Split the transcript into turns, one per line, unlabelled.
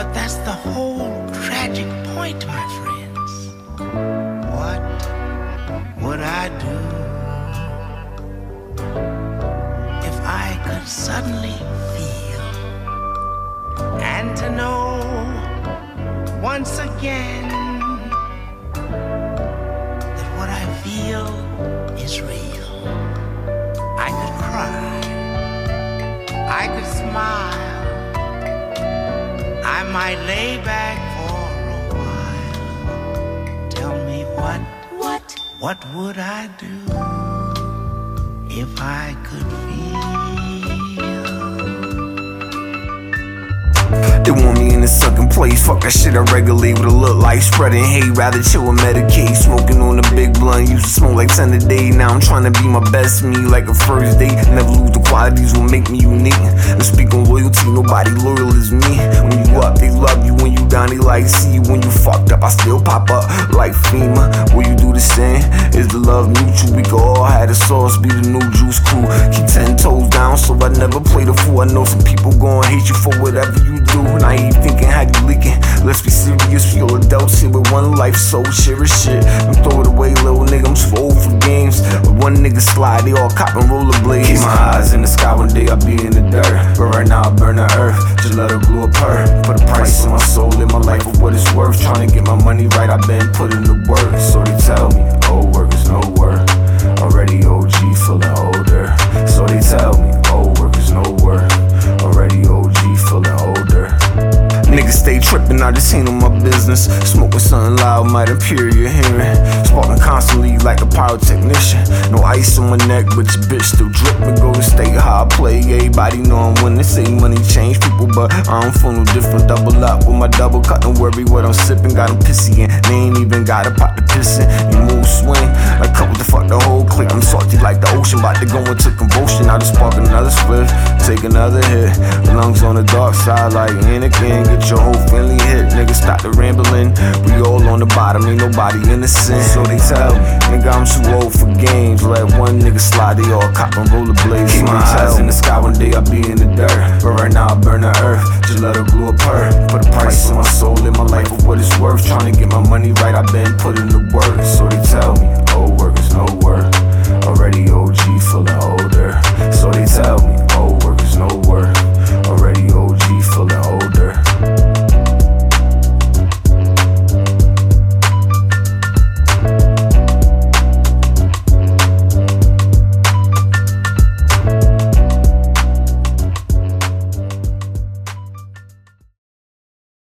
But that's the whole tragic point, my friends. What would I do if I could suddenly feel and to know once again that what I feel is real? I could cry, I could smile. I might lay back for a while. Tell me what,
What?
what would I do if I could feel?
They want me in a sunken place. Fuck that shit I regulate with a look like spreading hate. Rather chill and medicate. Smoking on a big blunt. Used to smoke like 10 a day. Now I'm trying to be my best me like a first date. Never lose the qualities will make me unique. And speak on loyalty, nobody loyal as me. When you up, they love you. When you down, they like see you. When you fucked up, I still pop up like FEMA. Will you do the same? Is the love mutual? We could all have the sauce, be the new juice crew. Keep I never play the fool. I know some people gon' hate you for whatever you do. Naive thinking how you leaking. Let's be serious, we all adults here with one life, so serious shit. I'm throw it away, little nigga. I'm too old for games. But one nigga slide, they all cop and rollerblades. Keep my eyes in the sky, one day I'll be in the dirt. But right now I burn the earth, just let her glue up her. Put a price of my soul, live my life for what it's worth. Trying to get my money right, I've been putting the work. So they tell me, old work is no work. Already OG, feeling older. Niggas stay trippin', I just handle my business. Smoking something loud, might appear your hearing. Sparking constantly like a pyrotechnician. No ice on my neck, but your bitch still drippin'. Golden State high play, everybody know I'm winning. Say money change people, but I don't feel no different. Double up with my double cut, don't worry what I'm sippin'. Got 'em pissy they ain't even got a pot to pissin'. You move swing, like couple to fuck the whole clique. I'm salty like the ocean, about to go into convulsion. I just spark another spliff, take another hit. Lungs on the dark side like Anakin. Get your whole family hit, nigga. Stop the rambling. We all on the bottom, ain't nobody innocent. So they tell me, nigga, I'm too old for games. Let one nigga slide, they all cop and rollerblades. Keep my eyes in the sky,